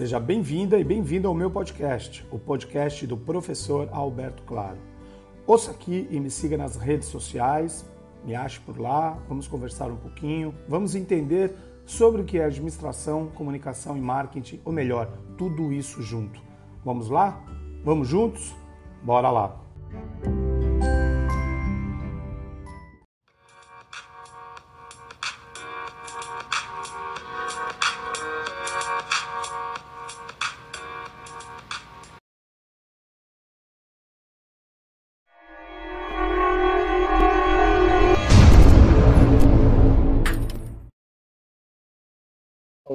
Seja bem-vinda e bem-vindo ao meu podcast, o podcast do professor Alberto Claro. Ouça aqui e me siga nas redes sociais, me ache por lá, vamos conversar um pouquinho, vamos entender sobre o que é administração, comunicação e marketing, ou melhor, tudo isso junto. Vamos lá? Vamos juntos? Bora lá!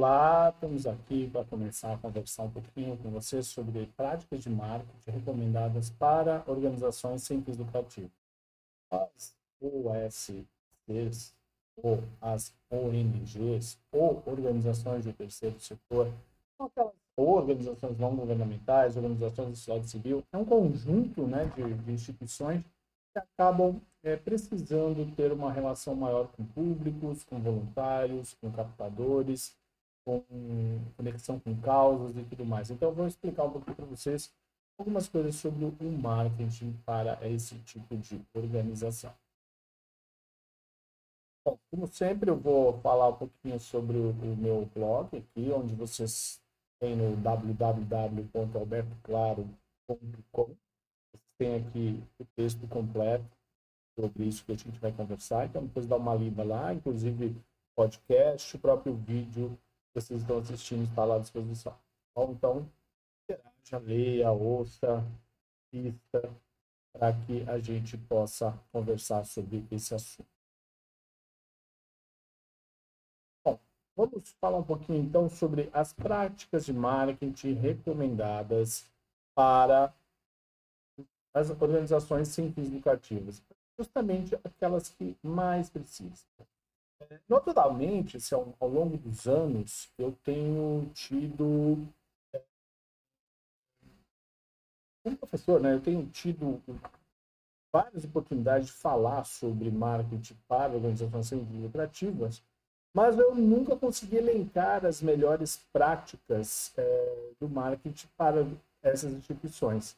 Olá, estamos aqui para começar a conversar um pouquinho com vocês sobre práticas de marketing recomendadas para organizações sem fins lucrativos. As OSCs, ou as ONGs, ou organizações de terceiro setor, ou organizações não governamentais, organizações da sociedade civil, é um conjunto né, de, de instituições que acabam é, precisando ter uma relação maior com públicos, com voluntários, com captadores, com conexão com causas e tudo mais. Então, vou explicar um pouquinho para vocês algumas coisas sobre o marketing para esse tipo de organização. Bom, como sempre, eu vou falar um pouquinho sobre o, meu blog aqui, onde vocês têm no www.albertoclaro.com. Têm aqui o texto completo sobre isso que a gente vai conversar. Então, depois dá uma lida lá, inclusive podcast, o próprio vídeo vocês estão assistindo está lá à disposição. Bom, então, interaja, leia, ouça, assista, para que a gente possa conversar sobre esse assunto. Bom, vamos falar um pouquinho então sobre as práticas de marketing recomendadas para as organizações sem fins lucrativos, justamente aquelas que mais precisam. Naturalmente, assim, ao, ao, longo dos anos, eu tenho tido. É, como professor, né, eu tenho tido várias oportunidades de falar sobre marketing para organizações lucrativas, mas eu nunca consegui elencar as melhores práticas é, do marketing para essas instituições.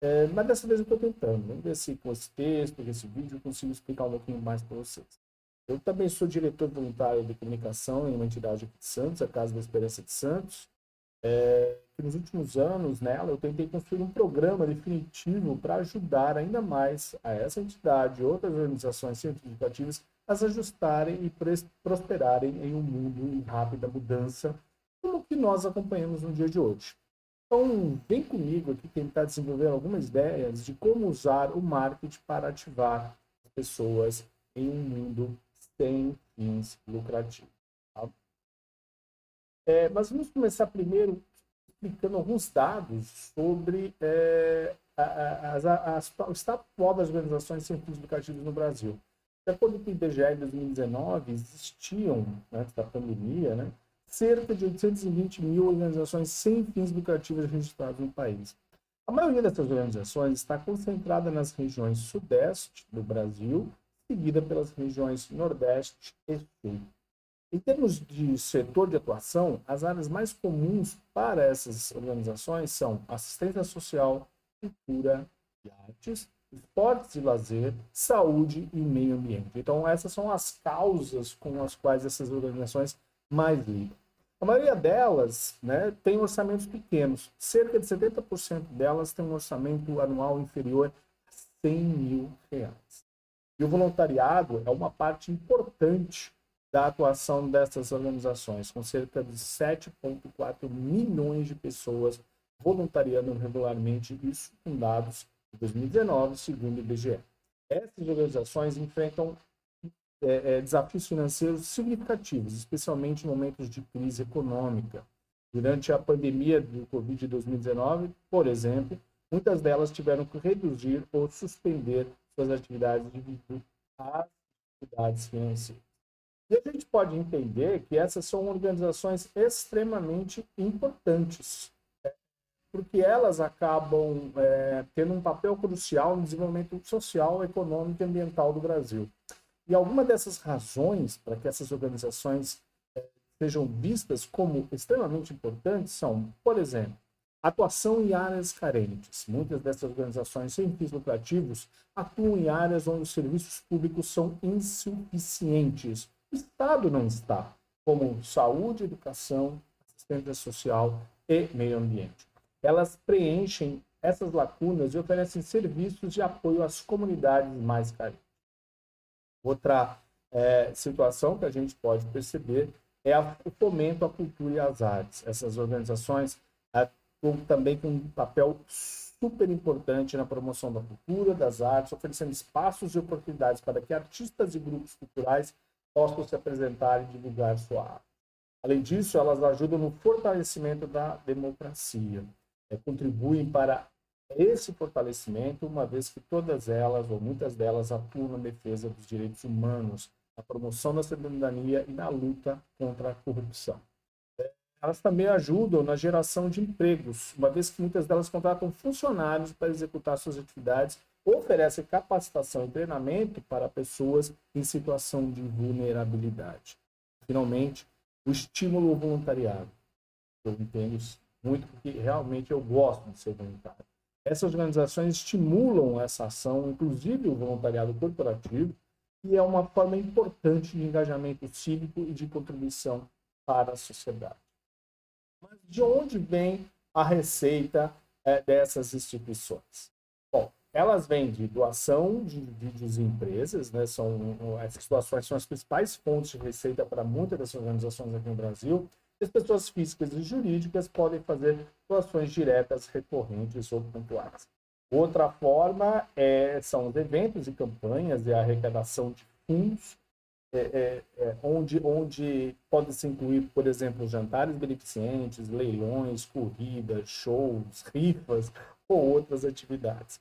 É, mas dessa vez eu estou tentando. Vamos ver se com esse texto, com esse vídeo, eu consigo explicar um pouquinho mais para vocês. Eu também sou diretor voluntário de comunicação em uma entidade aqui de Santos, a Casa da Esperança de Santos. É, que nos últimos anos nela eu tentei construir um programa definitivo para ajudar ainda mais a essa entidade e outras organizações científicas a se ajustarem e prosperarem em um mundo em rápida mudança, como que nós acompanhamos no dia de hoje. Então, vem comigo aqui tentar desenvolver algumas ideias de como usar o marketing para ativar as pessoas em um mundo sem fins lucrativos. Tá? É, mas vamos começar primeiro explicando alguns dados sobre é, a, a, a, o status atual das organizações sem fins lucrativos no Brasil. De acordo com o IBGE em 2019, existiam, antes da pandemia, né, cerca de 820 mil organizações sem fins lucrativos registradas no país. A maioria dessas organizações está concentrada nas regiões sudeste do Brasil seguida pelas regiões Nordeste e Sul. Em termos de setor de atuação, as áreas mais comuns para essas organizações são assistência social, cultura e artes, esportes e lazer, saúde e meio ambiente. Então, essas são as causas com as quais essas organizações mais lidam. A maioria delas né, tem orçamentos pequenos. Cerca de 70% delas tem um orçamento anual inferior a 100 mil reais. E o voluntariado é uma parte importante da atuação dessas organizações, com cerca de 7,4 milhões de pessoas voluntariando regularmente, com dados de 2019, segundo o IBGE. Essas organizações enfrentam é, é, desafios financeiros significativos, especialmente em momentos de crise econômica. Durante a pandemia do Covid 2019, por exemplo, muitas delas tiveram que reduzir ou suspender suas atividades devido às atividades financeiras. E a gente pode entender que essas são organizações extremamente importantes, né? porque elas acabam é, tendo um papel crucial no desenvolvimento social, econômico e ambiental do Brasil. E alguma dessas razões para que essas organizações é, sejam vistas como extremamente importantes são, por exemplo, atuação em áreas carentes. Muitas dessas organizações sem fins lucrativos atuam em áreas onde os serviços públicos são insuficientes. O Estado não está, como saúde, educação, assistência social e meio ambiente. Elas preenchem essas lacunas e oferecem serviços de apoio às comunidades mais carentes. Outra é, situação que a gente pode perceber é a, o fomento à cultura e às artes. Essas organizações atuam também com um papel super importante na promoção da cultura, das artes, oferecendo espaços e oportunidades para que artistas e grupos culturais possam se apresentar e divulgar sua arte. Além disso, elas ajudam no fortalecimento da democracia, é, contribuem para esse fortalecimento, uma vez que todas elas, ou muitas delas, atuam na defesa dos direitos humanos, na promoção da cidadania e na luta contra a corrupção. Elas também ajudam na geração de empregos, uma vez que muitas delas contratam funcionários para executar suas atividades, oferecem capacitação e treinamento para pessoas em situação de vulnerabilidade. Finalmente, o estímulo voluntariado. Eu entendo muito porque realmente eu gosto de ser voluntário. Essas organizações estimulam essa ação, inclusive o voluntariado corporativo, e é uma forma importante de engajamento cívico e de contribuição para a sociedade. Mas de onde vem a receita é, dessas instituições? Bom, elas vêm de doação de vídeos em empresas, né? São, essas doações são as principais fontes de receita para muitas dessas organizações aqui no Brasil. As pessoas físicas e jurídicas podem fazer doações diretas, recorrentes ou pontuais. Outra forma é, são os eventos e campanhas e a arrecadação de fundos, é, é, é, onde, onde pode se incluir, por exemplo, jantares beneficentes, leilões, corridas, shows, rifas ou outras atividades.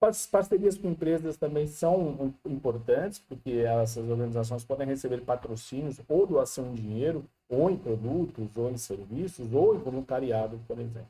As parcerias com empresas também são importantes, porque essas organizações podem receber patrocínios ou doação em dinheiro, ou em produtos, ou em serviços, ou em voluntariado, por exemplo.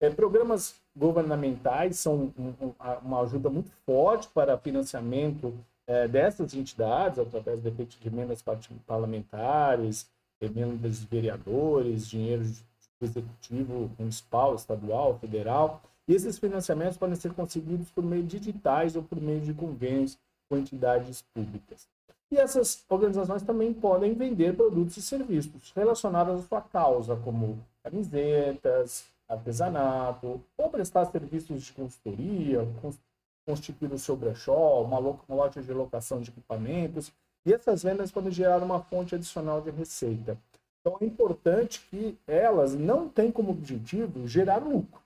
É, programas governamentais são um, um, uma ajuda muito forte para financiamento é, dessas entidades, através de, de emendas parlamentares, emendas de vereadores, dinheiro do executivo municipal, estadual, federal. E esses financiamentos podem ser conseguidos por meio de editais ou por meio de convênios com entidades públicas. E essas organizações também podem vender produtos e serviços relacionados à sua causa, como camisetas, artesanato, ou prestar serviços de consultoria, constituir o seu brechó, uma, uma loja de locação de equipamentos, e essas vendas podem gerar uma fonte adicional de receita. Então é importante que elas não tenham como objetivo gerar lucro,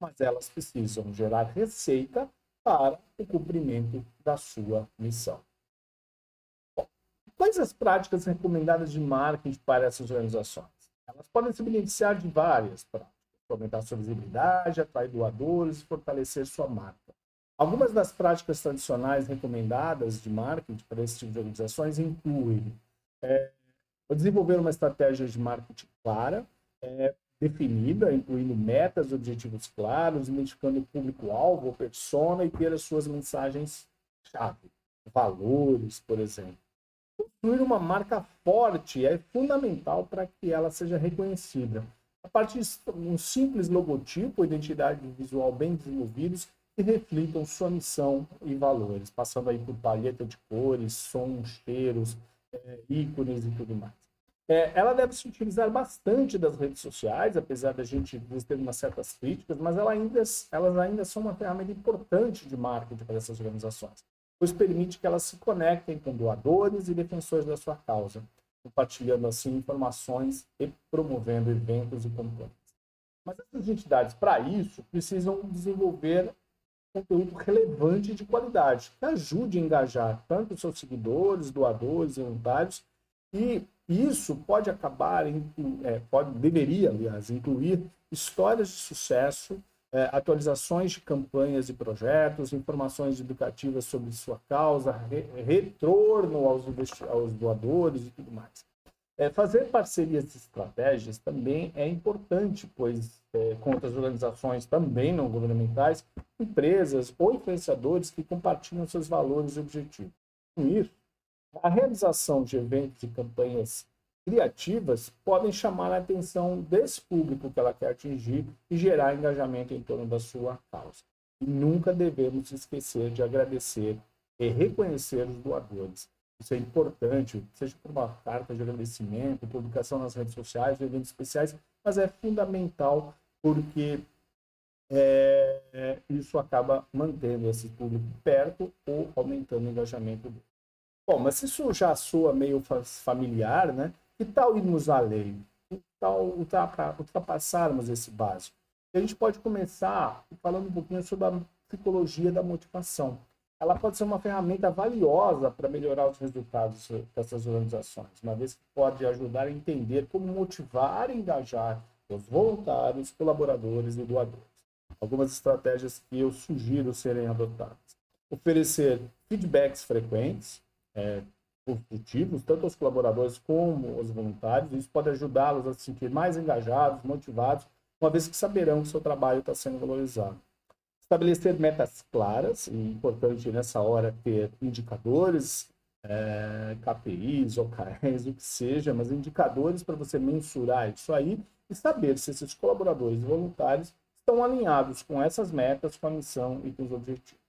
mas elas precisam gerar receita para o cumprimento da sua missão. Bom, quais as práticas recomendadas de marketing para essas organizações? Elas podem se beneficiar de várias práticas aumentar sua visibilidade, atrair doadores e fortalecer sua marca. Algumas das práticas tradicionais recomendadas de marketing para esse tipo de organizações incluem é, desenvolver uma estratégia de marketing clara, é, definida, incluindo metas objetivos claros, identificando o público-alvo persona e ter as suas mensagens-chave, valores, por exemplo. Construir uma marca forte é fundamental para que ela seja reconhecida a partir de um simples logotipo, identidade visual bem desenvolvidos que reflitam sua missão e valores, passando aí por palheta de cores, sons, cheiros, é, ícones e tudo mais. É, ela deve se utilizar bastante das redes sociais, apesar da gente ter umas certas críticas, mas ela ainda, elas ainda são uma ferramenta importante de marketing para essas organizações, pois permite que elas se conectem com doadores e defensores da sua causa, compartilhando assim informações e promovendo eventos e campanhas. Mas essas entidades, para isso, precisam desenvolver conteúdo relevante e de qualidade, que ajude a engajar tanto seus seguidores, doadores, voluntários, e isso pode acabar, é, pode, deveria, aliás, incluir histórias de sucesso é, atualizações de campanhas e projetos, informações educativas sobre sua causa, re, retorno aos, aos doadores e tudo mais. É, fazer parcerias e estratégias também é importante, pois é, outras organizações também não governamentais, empresas ou influenciadores que compartilham seus valores e objetivos. Com isso, a realização de eventos e campanhas criativas podem chamar a atenção desse público que ela quer atingir e gerar engajamento em torno da sua causa. E nunca devemos esquecer de agradecer e reconhecer os doadores. Isso é importante, seja por uma carta de agradecimento, publicação nas redes sociais, eventos especiais, mas é fundamental porque é, isso acaba mantendo esse público perto ou aumentando o engajamento dele. Bom, mas isso já soa meio familiar, né? Que tal irmos além? Que tal ultrapassarmos esse básico? a gente pode começar falando um pouquinho sobre a psicologia da motivação. Ela pode ser uma ferramenta valiosa para melhorar os resultados dessas organizações, uma vez que pode ajudar a entender como motivar e engajar os voluntários, colaboradores e doadores. Algumas estratégias que eu sugiro serem adotadas. Oferecer feedbacks frequentes, é, construtivos, tanto aos colaboradores como aos voluntários. Isso pode ajudá-los a se sentir mais engajados, motivados, uma vez que saberão que seu trabalho está sendo valorizado. Estabelecer metas claras, e importante nessa hora ter indicadores, é, KPIs, OKRs, o que seja, mas indicadores para você mensurar isso aí e saber se esses colaboradores e voluntários estão alinhados com essas metas, com a missão e com os objetivos.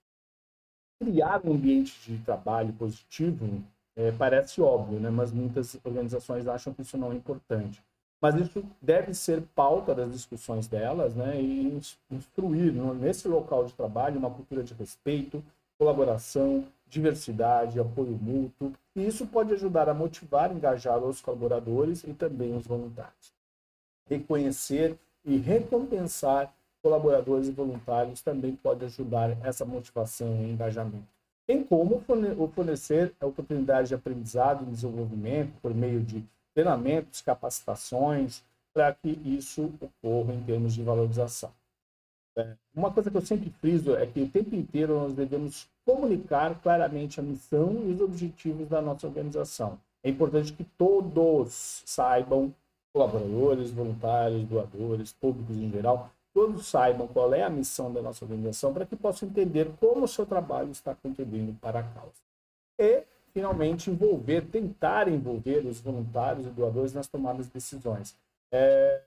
Criar um ambiente de trabalho positivo é, parece óbvio, né? mas muitas organizações acham que isso não é importante. Mas isso deve ser pauta das discussões delas né? e instruir nesse local de trabalho uma cultura de respeito, colaboração, diversidade, apoio mútuo. E isso pode ajudar a motivar e engajar os colaboradores e também os voluntários. Reconhecer e recompensar colaboradores e voluntários também pode ajudar essa motivação e engajamento bem como fornecer oportunidades de aprendizado e desenvolvimento por meio de treinamentos, capacitações, para que isso ocorra em termos de valorização. É, uma coisa que eu sempre friso é que o tempo inteiro nós devemos comunicar claramente a missão e os objetivos da nossa organização. É importante que todos saibam, colaboradores, voluntários, doadores, públicos em geral, todos saibam qual é a missão da nossa organização para que possam entender como o seu trabalho está contribuindo para a causa. E, finalmente, envolver, tentar envolver os voluntários e doadores nas tomadas de decisões. É,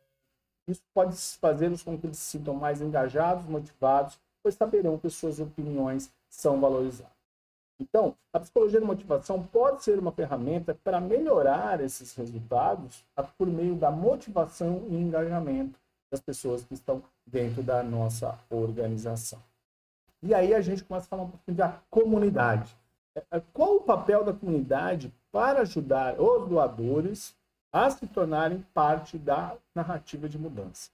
isso pode fazer com que eles se sintam mais engajados, motivados, pois saberão que suas opiniões são valorizadas. Então, a psicologia da motivação pode ser uma ferramenta para melhorar esses resultados por meio da motivação e engajamento das pessoas que estão dentro da nossa organização. E aí a gente começa a falar um pouquinho da comunidade. É, é, qual o papel da comunidade para ajudar os doadores a se tornarem parte da narrativa de mudança?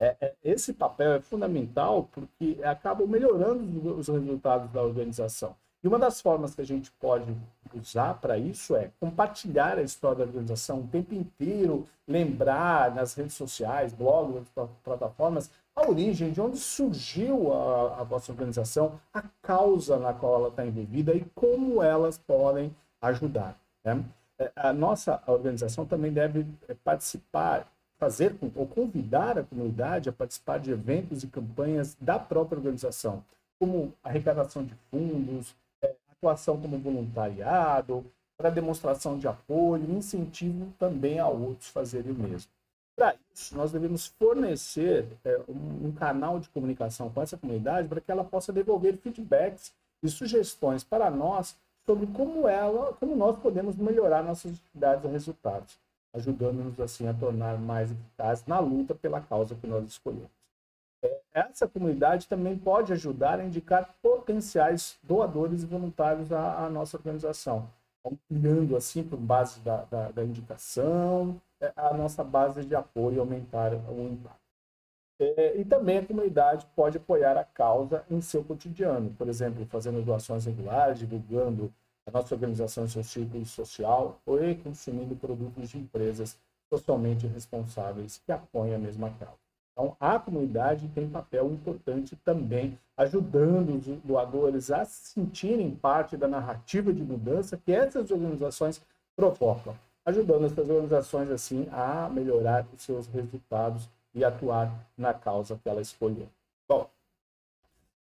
É, esse papel é fundamental porque acaba melhorando os resultados da organização. E uma das formas que a gente pode usar para isso é compartilhar a história da organização o tempo inteiro, lembrar nas redes sociais, blogs, plataformas, a origem, de onde surgiu a, a vossa organização, a causa na qual ela está envolvida e como elas podem ajudar. Né? É, a nossa organização também deve é, participar, fazer ou convidar a comunidade a participar de eventos e campanhas da própria organização, como arrecadação de fundos, atuação como voluntariado, para demonstração de apoio incentivo também a outros fazerem o mesmo. Para isso, nós devemos fornecer é, um, um, canal de comunicação com essa comunidade para que ela possa devolver feedbacks e sugestões para nós sobre como ela, como nós podemos melhorar nossas atividades e resultados, ajudando-nos assim a tornar mais eficazes na luta pela causa que nós escolhemos essa comunidade também pode ajudar a indicar potenciais doadores e voluntários à, à nossa organização, ampliando assim, por base da, da, da, indicação, é, a nossa base de apoio aumentar o impacto. É, e também a comunidade pode apoiar a causa em seu cotidiano, por exemplo, fazendo doações regulares, divulgando a nossa organização em seu círculo social ou consumindo produtos de empresas socialmente responsáveis que apoiam a mesma causa. Então, a comunidade tem papel importante também, ajudando os doadores a se sentirem parte da narrativa de mudança que essas organizações provocam, ajudando essas organizações, assim, a melhorar os seus resultados e atuar na causa que ela escolheu. Bom,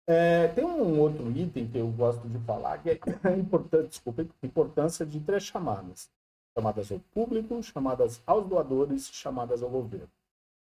é, tem um outro item que eu gosto de falar, que é a importância de três chamadas. chamadas ao público, chamadas aos doadores, chamadas ao governo.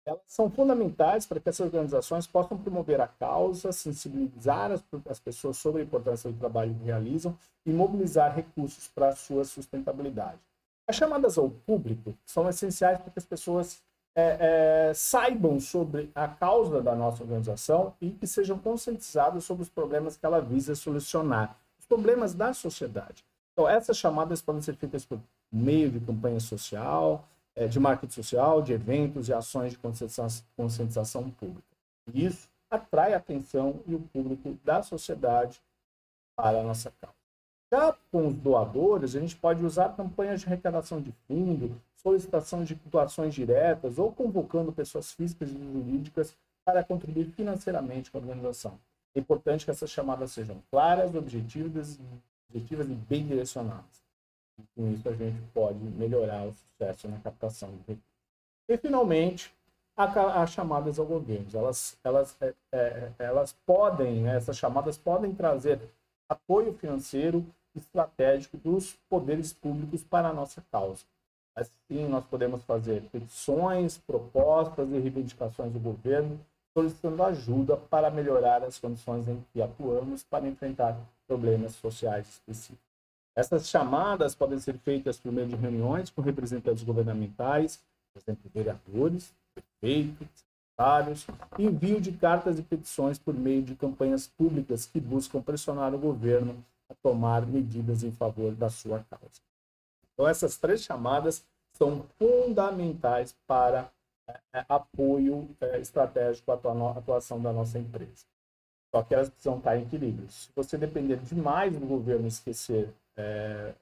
Elas são fundamentais para que essas organizações possam promover a causa, sensibilizar as, as pessoas sobre a importância do trabalho que realizam e mobilizar recursos para a sua sustentabilidade. As chamadas ao público são essenciais para que as pessoas é, é, saibam sobre a causa da nossa organização e que sejam conscientizadas sobre os problemas que ela visa solucionar, os problemas da sociedade. Então, essas chamadas podem ser feitas por meio de campanha social, de marketing social, de eventos e ações de conscientização pública. E isso atrai a atenção e o público da sociedade para a nossa causa. Já com os doadores, a gente pode usar campanhas de arrecadação de fundo, solicitação de doações diretas ou convocando pessoas físicas e jurídicas para contribuir financeiramente com a organização. É importante que essas chamadas sejam claras, objetivas, objetivas e bem direcionadas. E com isso a gente pode melhorar o sucesso na captação de recursos. E finalmente, as chamadas ao governo. Elas, elas, é, é, elas podem, né, essas chamadas podem trazer apoio financeiro estratégico dos poderes públicos para a nossa causa. Assim, nós podemos fazer petições, propostas e reivindicações do governo, solicitando ajuda para melhorar as condições em que atuamos para enfrentar problemas sociais específicos. Essas chamadas podem ser feitas por meio de reuniões com representantes governamentais, por exemplo, vereadores, prefeitos, secretários, envio de cartas e petições por meio de campanhas públicas que buscam pressionar o governo a tomar medidas em favor da sua causa. Então, essas três chamadas são fundamentais para é, apoio é, estratégico à atuação da nossa empresa. Só que elas precisam estar em equilíbrio. Se você depender demais do governo esquecer é,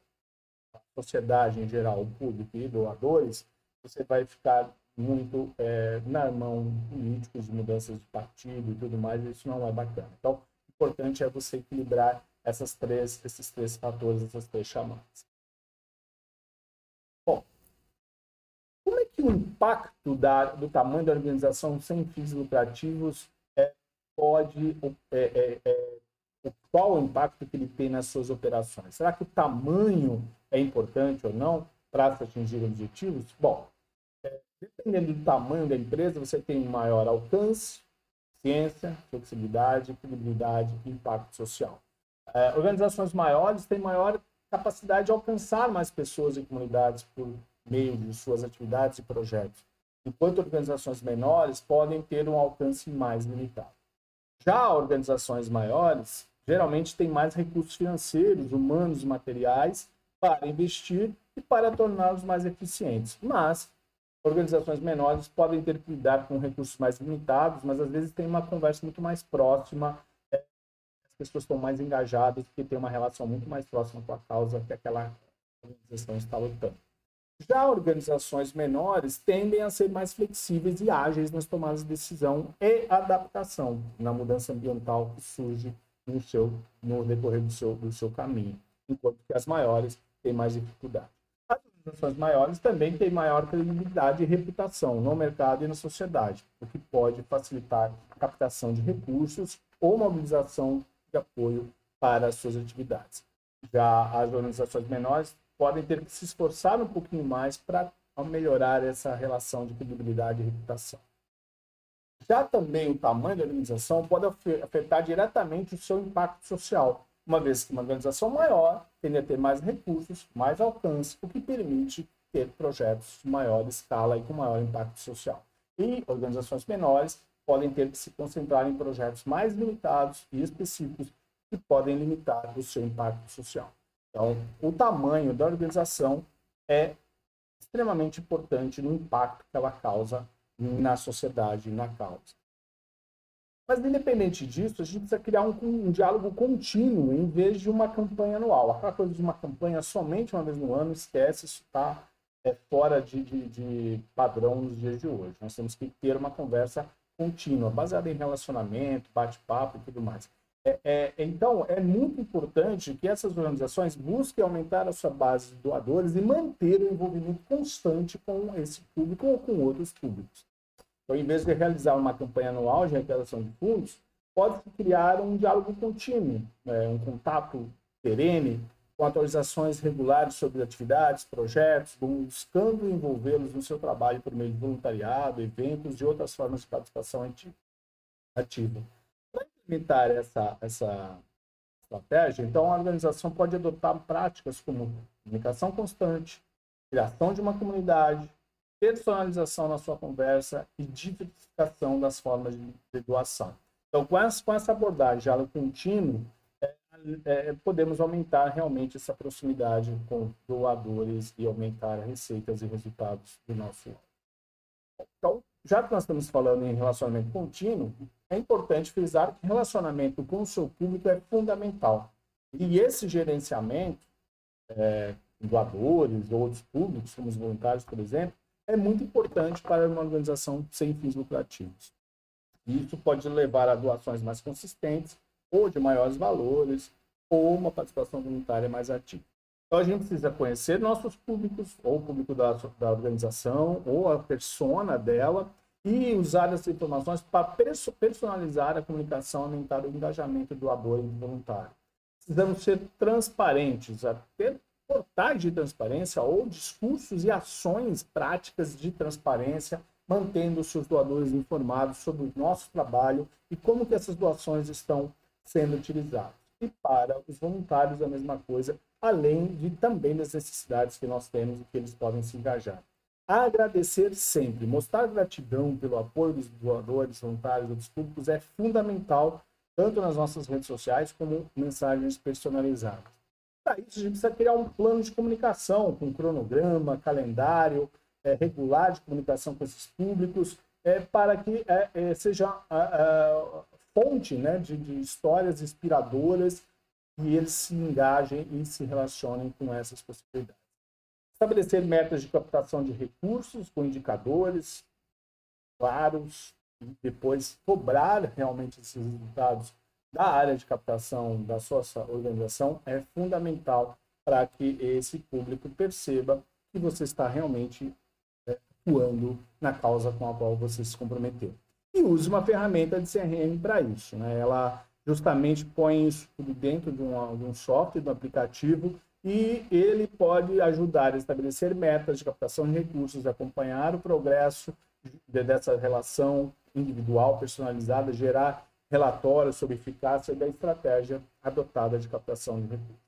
a sociedade em geral, o público e doadores, você vai ficar muito é, na mão políticos mudanças de partido e tudo mais, e isso não é bacana. Então, o importante é você equilibrar essas três, esses três fatores, essas três chamadas. Bom, como é que o impacto da, do tamanho da organização sem fins lucrativos é, pode é, é, é qual o impacto que ele tem nas suas operações? Será que o tamanho é importante ou não para se atingir objetivos? Bom, é, dependendo do tamanho da empresa, você tem maior alcance, ciência, flexibilidade, credibilidade e impacto social. É, organizações maiores têm maior capacidade de alcançar mais pessoas e comunidades por meio de suas atividades e projetos, enquanto organizações menores podem ter um alcance mais limitado. Já organizações maiores geralmente têm mais recursos financeiros, humanos e materiais para investir e para torná-los mais eficientes. Mas organizações menores podem ter que lidar com recursos mais limitados, mas às vezes tem uma conversa muito mais próxima as pessoas estão mais engajadas porque tem uma relação muito mais próxima com a causa que aquela organização está lutando. Já organizações menores tendem a ser mais flexíveis e ágeis nas tomadas de decisão e adaptação na mudança ambiental que surge no, seu, no decorrer do seu, do seu caminho, enquanto que as maiores têm mais dificuldade. As organizações maiores também têm maior credibilidade e reputação no mercado e na sociedade, o que pode facilitar a captação de recursos ou mobilização de apoio para as suas atividades. Já as organizações menores podem ter que se esforçar um pouquinho mais para melhorar essa relação de credibilidade e reputação. Já também o tamanho da organização pode afetar diretamente o seu impacto social, uma vez que uma organização maior tende a ter mais recursos, mais alcance, o que permite ter projetos de maior escala e com maior impacto social. E organizações menores podem ter que se concentrar em projetos mais limitados e específicos que podem limitar o seu impacto social. Então, o tamanho da organização é extremamente importante no impacto que ela causa na sociedade e na causa. Mas, independente disso, a gente precisa criar um, um, diálogo contínuo em vez de uma campanha anual. Aquela coisa de uma campanha somente uma vez no ano, esquece, isso está é, fora de, de, de padrão nos dias de hoje. Nós temos que ter uma conversa contínua, baseada em relacionamento, bate-papo e tudo mais. É, é, então, é muito importante que essas organizações busquem aumentar a sua base de doadores e manter o envolvimento constante com esse público ou com outros públicos. Então, em vez de realizar uma campanha anual de arrecadação de fundos, pode-se criar um diálogo contínuo, né, um contato perene com atualizações regulares sobre atividades, projetos, buscando envolvê-los no seu trabalho por meio de voluntariado, eventos e outras formas de participação ativa. Implementar essa, essa estratégia, então a organização pode adotar práticas como comunicação constante, criação de uma comunidade, personalização na sua conversa e diversificação das formas de doação. Então, com essa, com essa abordagem diálogo contínuo, é, é, podemos aumentar realmente essa proximidade com doadores e aumentar receitas e resultados do nosso. Então, já que nós estamos falando em relacionamento contínuo, é importante frisar que relacionamento com o seu público é fundamental. E esse gerenciamento, é, doadores ou outros públicos, como os voluntários, por exemplo, é muito importante para uma organização sem fins lucrativos. Isso pode levar a doações mais consistentes, ou de maiores valores, ou uma participação voluntária mais ativa. Então, a gente precisa conhecer nossos públicos, ou o público da, da organização, ou a persona dela, e usar essas informações para personalizar a comunicação, aumentar o engajamento do doador e do voluntário. Precisamos ser transparentes, ter portais de transparência ou discursos e ações práticas de transparência, mantendo os seus doadores informados sobre o nosso trabalho e como que essas doações estão sendo utilizadas. E para os voluntários a mesma coisa, além de também das necessidades que nós temos e que eles podem se engajar. Agradecer sempre, mostrar gratidão pelo apoio dos doadores, voluntários dos públicos é fundamental, tanto nas nossas redes sociais como mensagens personalizadas. Para isso, a gente precisa criar um plano de comunicação, com cronograma, calendário é, regular de comunicação com esses públicos, é, para que é, é seja a, a, fonte né, de, de histórias inspiradoras e eles se engajem e se relacionem com essas possibilidades. Estabelecer metas de captação de recursos com indicadores claros e depois cobrar realmente esses resultados da área de captação da sua organização é fundamental para que esse público perceba que você está realmente é, atuando na causa com a qual você se comprometeu. E use uma ferramenta de CRM para isso. Né? Ela justamente põe isso tudo dentro de um, de um software, de um aplicativo, e ele pode ajudar a estabelecer metas de captação de recursos, acompanhar o progresso dessa relação individual, personalizada, gerar relatórios sobre eficácia da estratégia adotada de captação de recursos.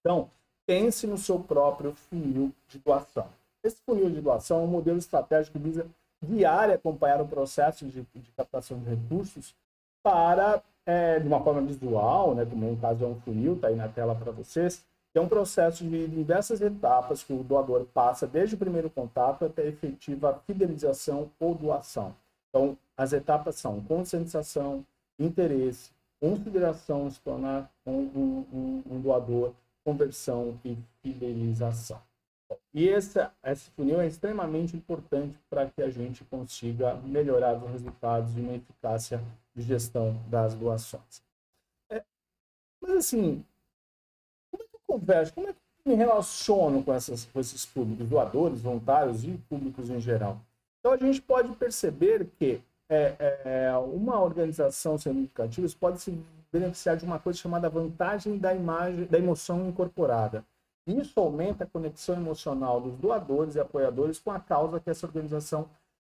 Então, pense no seu próprio funil de doação. Esse funil de doação é um modelo estratégico que visa guiar e acompanhar o processo de, de captação de recursos para, é, de uma forma visual, né, como no caso é um funil, está aí na tela para vocês, é um processo de diversas etapas que o doador passa desde o primeiro contato até a efetiva fidelização ou doação. Então, as etapas são conscientização, interesse, consideração, se tornar um, um, um doador, conversão e fidelização. E esse, esse funil é extremamente importante para que a gente consiga melhorar os resultados e uma eficácia de gestão das doações. É, mas assim, converso, como é que me relaciono com, essas, com esses públicos, doadores, voluntários e públicos em geral? Então a gente pode perceber que é, é, uma organização significativa pode se beneficiar de uma coisa chamada vantagem da imagem, da emoção incorporada. Isso aumenta a conexão emocional dos doadores e apoiadores com a causa que essa organização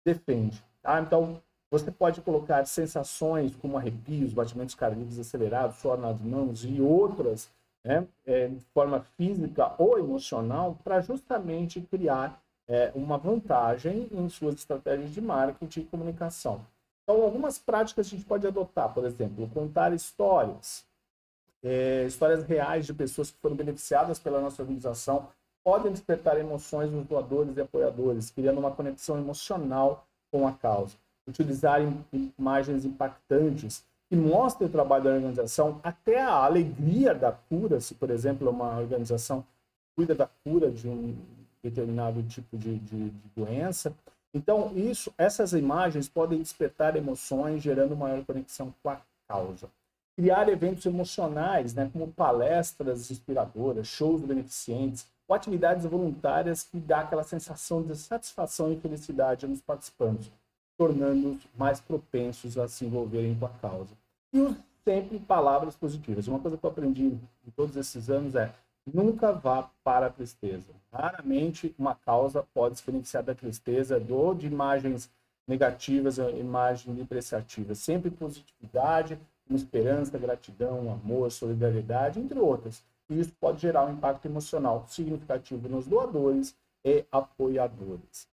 defende. Tá? Então, você pode colocar sensações como arrepios, batimentos cardíacos acelerados, suor nas mãos e outras né, é, de forma física ou emocional, para justamente criar é, uma vantagem em suas estratégias de marketing e comunicação. Então, algumas práticas a gente pode adotar, por exemplo, contar histórias, é, histórias reais de pessoas que foram beneficiadas pela nossa organização, podem despertar emoções nos doadores e apoiadores, criando uma conexão emocional com a causa. Utilizar imagens impactantes que mostrem o trabalho da organização, até a alegria da cura, se, por exemplo, uma organização cuida da cura de um determinado tipo de, de, de doença. Então, isso, essas imagens podem despertar emoções, gerando maior conexão com a causa. Criar eventos emocionais, né, como palestras inspiradoras, shows beneficentes, ou atividades voluntárias que dá aquela sensação de satisfação e felicidade nos participantes, tornando-os mais propensos a se envolverem com a causa. E sempre palavras positivas. Uma coisa que eu aprendi em todos esses anos é nunca vá para a tristeza. Raramente uma causa pode se beneficiar da tristeza, do, de imagens negativas, imagens depreciativas. Sempre positividade, esperança, gratidão, amor, solidariedade, entre outras. E isso pode gerar um impacto emocional significativo nos doadores e apoiadores.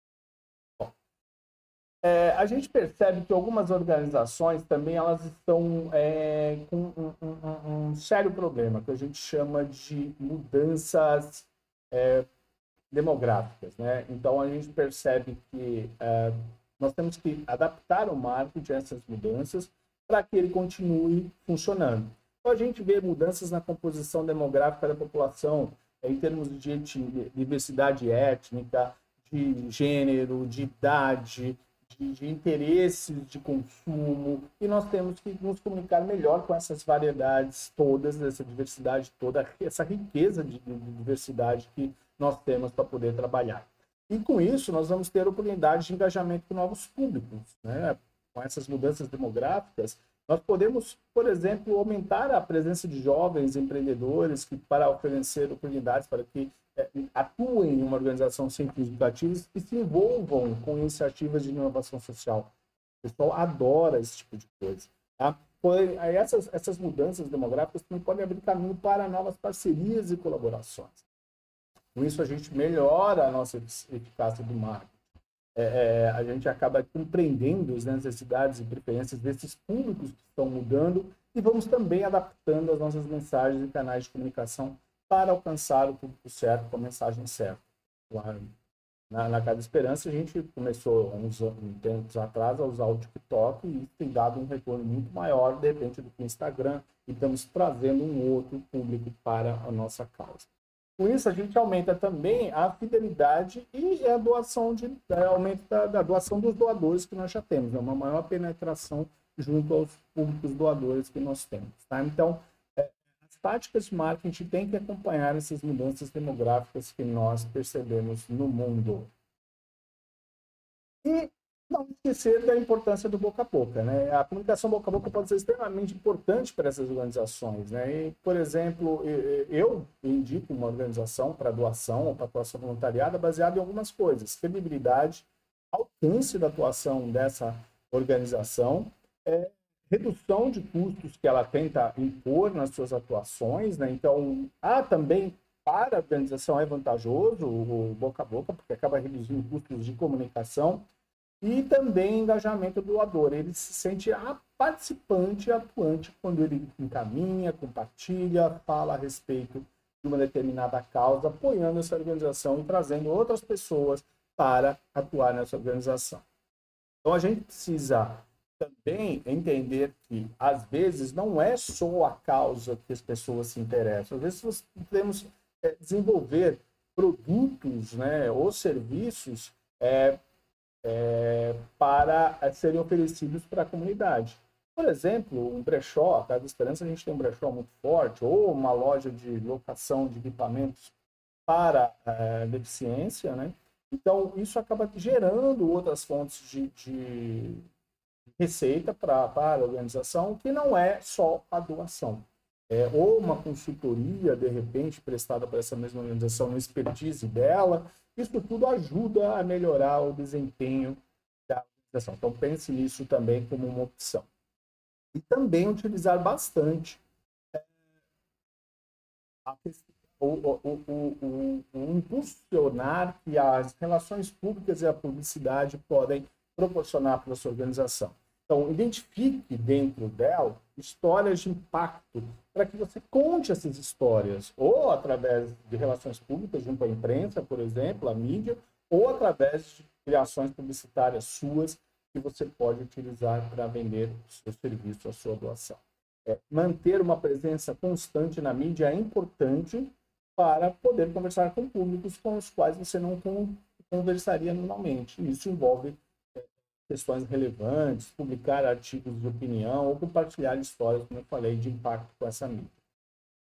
É, a gente percebe que algumas organizações também elas estão é, com um, um, um, sério problema que a gente chama de mudanças é, demográficas, né? Então a gente percebe que é, nós temos que adaptar o marketing a essas mudanças para que ele continue funcionando. Então a gente vê mudanças na composição demográfica da população é, em termos de diversidade étnica, de gênero, de idade, de, de interesses de consumo, e nós temos que nos comunicar melhor com essas variedades todas, essa diversidade toda, essa riqueza de, de diversidade que nós temos para poder trabalhar. E com isso, nós vamos ter oportunidade de engajamento com novos públicos. Né? Com essas mudanças demográficas, nós podemos, por exemplo, aumentar a presença de jovens empreendedores que, para oferecer oportunidades para que é, atuem em uma organização sem fins lucrativos e se envolvam com iniciativas de inovação social. O pessoal adora esse tipo de coisa. Tá? Essas, essas mudanças demográficas também podem abrir caminho para novas parcerias e colaborações. Com isso, a gente melhora a nossa eficácia do marketing. É, é, a gente acaba compreendendo as necessidades e preferências desses públicos que estão mudando e vamos também adaptando as nossas mensagens e canais de comunicação para alcançar o público certo com a mensagem certa. Na, na Casa Esperança, a gente começou uns, uns tempos atrás a usar o TikTok e tem dado um retorno muito maior, de repente, do que o Instagram, e estamos trazendo um outro público para a nossa causa. Com isso, a gente aumenta também a fidelidade e a doação de é, aumento da, da, doação dos doadores que nós já temos, é uma maior penetração junto aos públicos doadores que nós temos. Tá? Então, táticas de marketing têm que acompanhar essas mudanças demográficas que nós percebemos no mundo. E não esquecer da importância do boca a boca. Né? A comunicação boca a boca pode ser extremamente importante para essas organizações. Né? E, por exemplo, eu indico uma organização para doação ou para atuação voluntariada baseada em algumas coisas. Credibilidade, alcance da atuação dessa organização, é, redução de custos que ela tenta impor nas suas atuações, né? Então, há também para a organização é vantajoso o boca a boca, porque acaba reduzindo custos de comunicação e também engajamento do doador. Ele se sente a participante atuante quando ele encaminha, compartilha, fala a respeito de uma determinada causa, apoiando essa organização e trazendo outras pessoas para atuar nessa organização. Então a gente precisa também entender que, às vezes, não é só a causa que as pessoas se interessam. Às vezes, nós podemos é, desenvolver produtos né, ou serviços é, é, para serem oferecidos para a comunidade. Por exemplo, um brechó, a Casa Esperança, a gente tem um brechó muito forte, ou uma loja de locação de equipamentos para é, deficiência, né? Então, isso acaba gerando outras fontes de, de, receita para a organização, que não é só a doação. É, ou uma consultoria, de repente, prestada para essa mesma organização no expertise dela, isso tudo ajuda a melhorar o desempenho da organização. Então, pense nisso também como uma opção. E também utilizar bastante a o, o, o, o, impulsionar que as relações públicas e a publicidade podem proporcionar para a sua organização. Então, identifique dentro dela histórias de impacto para que você conte essas histórias, ou através de relações públicas junto à imprensa, por exemplo, a mídia, ou através de criações publicitárias suas que você pode utilizar para vender o seu serviço, a sua doação. É, manter uma presença constante na mídia é importante para poder conversar com públicos com os quais você não conversaria normalmente. Isso envolve questões relevantes, publicar artigos de opinião ou compartilhar histórias, como eu falei, de impacto com essa mídia.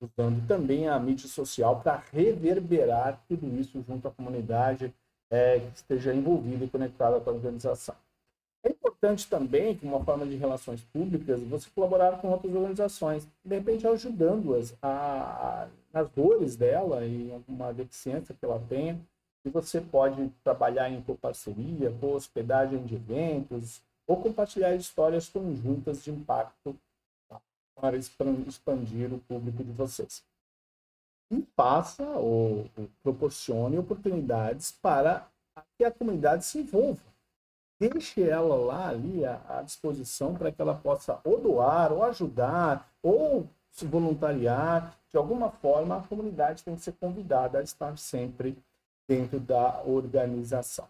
Usando também a mídia social para reverberar tudo isso junto à comunidade é, que esteja envolvida e conectada com a organização. É importante também, como uma forma de relações públicas, você colaborar com outras organizações, de repente ajudando-as nas dores dela e alguma deficiência que ela tenha. E você pode trabalhar em parceria, com hospedagem de eventos, ou compartilhar histórias conjuntas de impacto tá? para expandir o público de vocês. E faça ou, ou proporcione oportunidades para que a comunidade se envolva deixe ela lá ali à, à disposição para que ela possa ou doar, ou ajudar, ou se voluntariar. De alguma forma, a comunidade tem que ser convidada a estar sempre dentro da organização.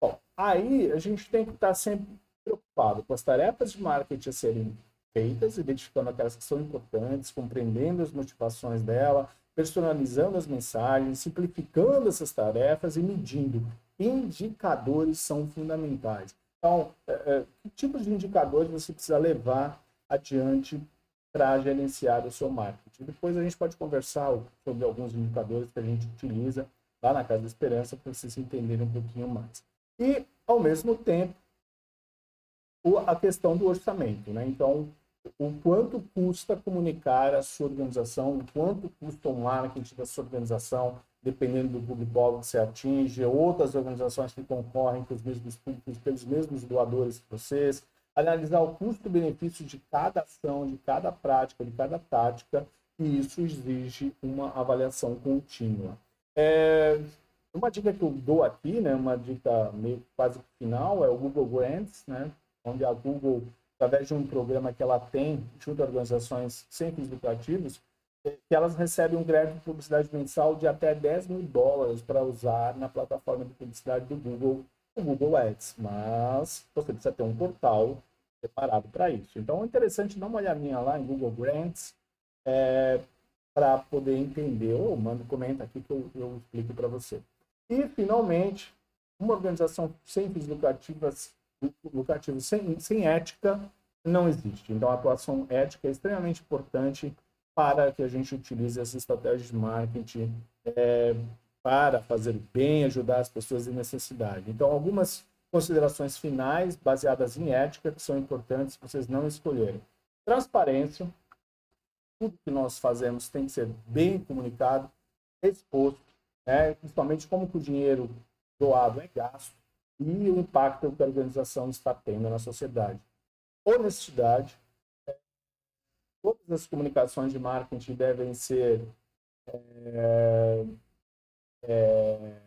Bom, aí a gente tem que estar sempre preocupado com as tarefas de marketing a serem feitas, identificando aquelas que são importantes, compreendendo as motivações dela, personalizando as mensagens, simplificando essas tarefas e medindo indicadores são fundamentais. Então, é, é, que tipos de indicadores você precisa levar adiante para gerenciar o seu marketing? Depois a gente pode conversar sobre alguns indicadores que a gente utiliza lá na Casa da Esperança para vocês entenderem um pouquinho mais. E, ao mesmo tempo, a questão do orçamento. Né? Então, o quanto custa comunicar a sua organização, o quanto custa o marketing da sua organização, dependendo do público-alvo que você atinge, outras organizações que concorrem com os mesmos públicos, pelos mesmos doadores que vocês, analisar o custo-benefício de cada ação, de cada prática, de cada tática, e isso exige uma avaliação contínua. É, uma dica que eu dou aqui, né, uma dica meio quase final, é o Google Grants, né, onde a Google, através de um programa que ela tem junto a organizações sem fins lucrativos, que elas recebem um crédito de publicidade mensal de até 10 mil dólares para usar na plataforma de publicidade do Google, o Google Ads. Mas você precisa ter um portal preparado para isso. Então é interessante dar uma olhadinha lá em Google Grants é, para poder entender, ou manda comenta aqui que eu, eu explico para você. E, finalmente, uma organização sem fins lucrativas, lucrativos, sem, sem ética, não existe. Então, a atuação ética é extremamente importante para que a gente utilize essa estratégia de marketing é, para fazer bem, ajudar as pessoas em necessidade. Então, algumas considerações finais baseadas em ética que são importantes vocês não escolherem. Transparência. Tudo que nós fazemos tem que ser bem comunicado, exposto, né? principalmente como que o dinheiro doado é gasto e o impacto que a organização está tendo na sociedade. Honestidade, todas as comunicações de marketing devem ser é, é,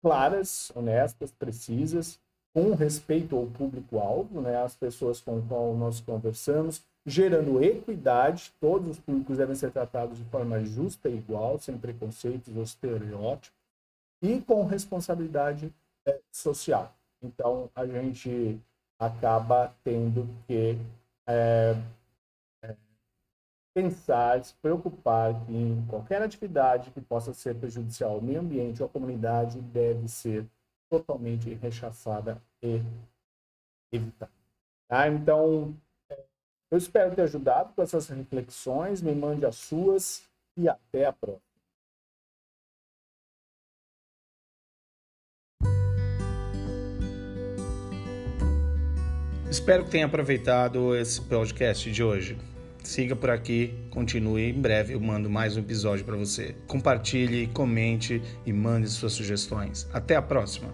claras, honestas, precisas, com respeito ao público-alvo, né, as pessoas com qual nós conversamos, gerando equidade, todos os públicos devem ser tratados de forma justa e igual, sem preconceitos ou estereótipos, e com responsabilidade é, social. Então, a gente acaba tendo que é, pensar, se preocupar que em qualquer atividade que possa ser prejudicial ao meio ambiente ou à comunidade deve ser totalmente rechaçada e evitada. Tá? Então, eu espero ter ajudado com essas reflexões, me mande as suas e até a próxima. Espero que tenha aproveitado esse podcast de hoje. Siga por aqui, continue. Em breve eu mando mais um episódio para você. Compartilhe, comente e mande suas sugestões. Até a próxima!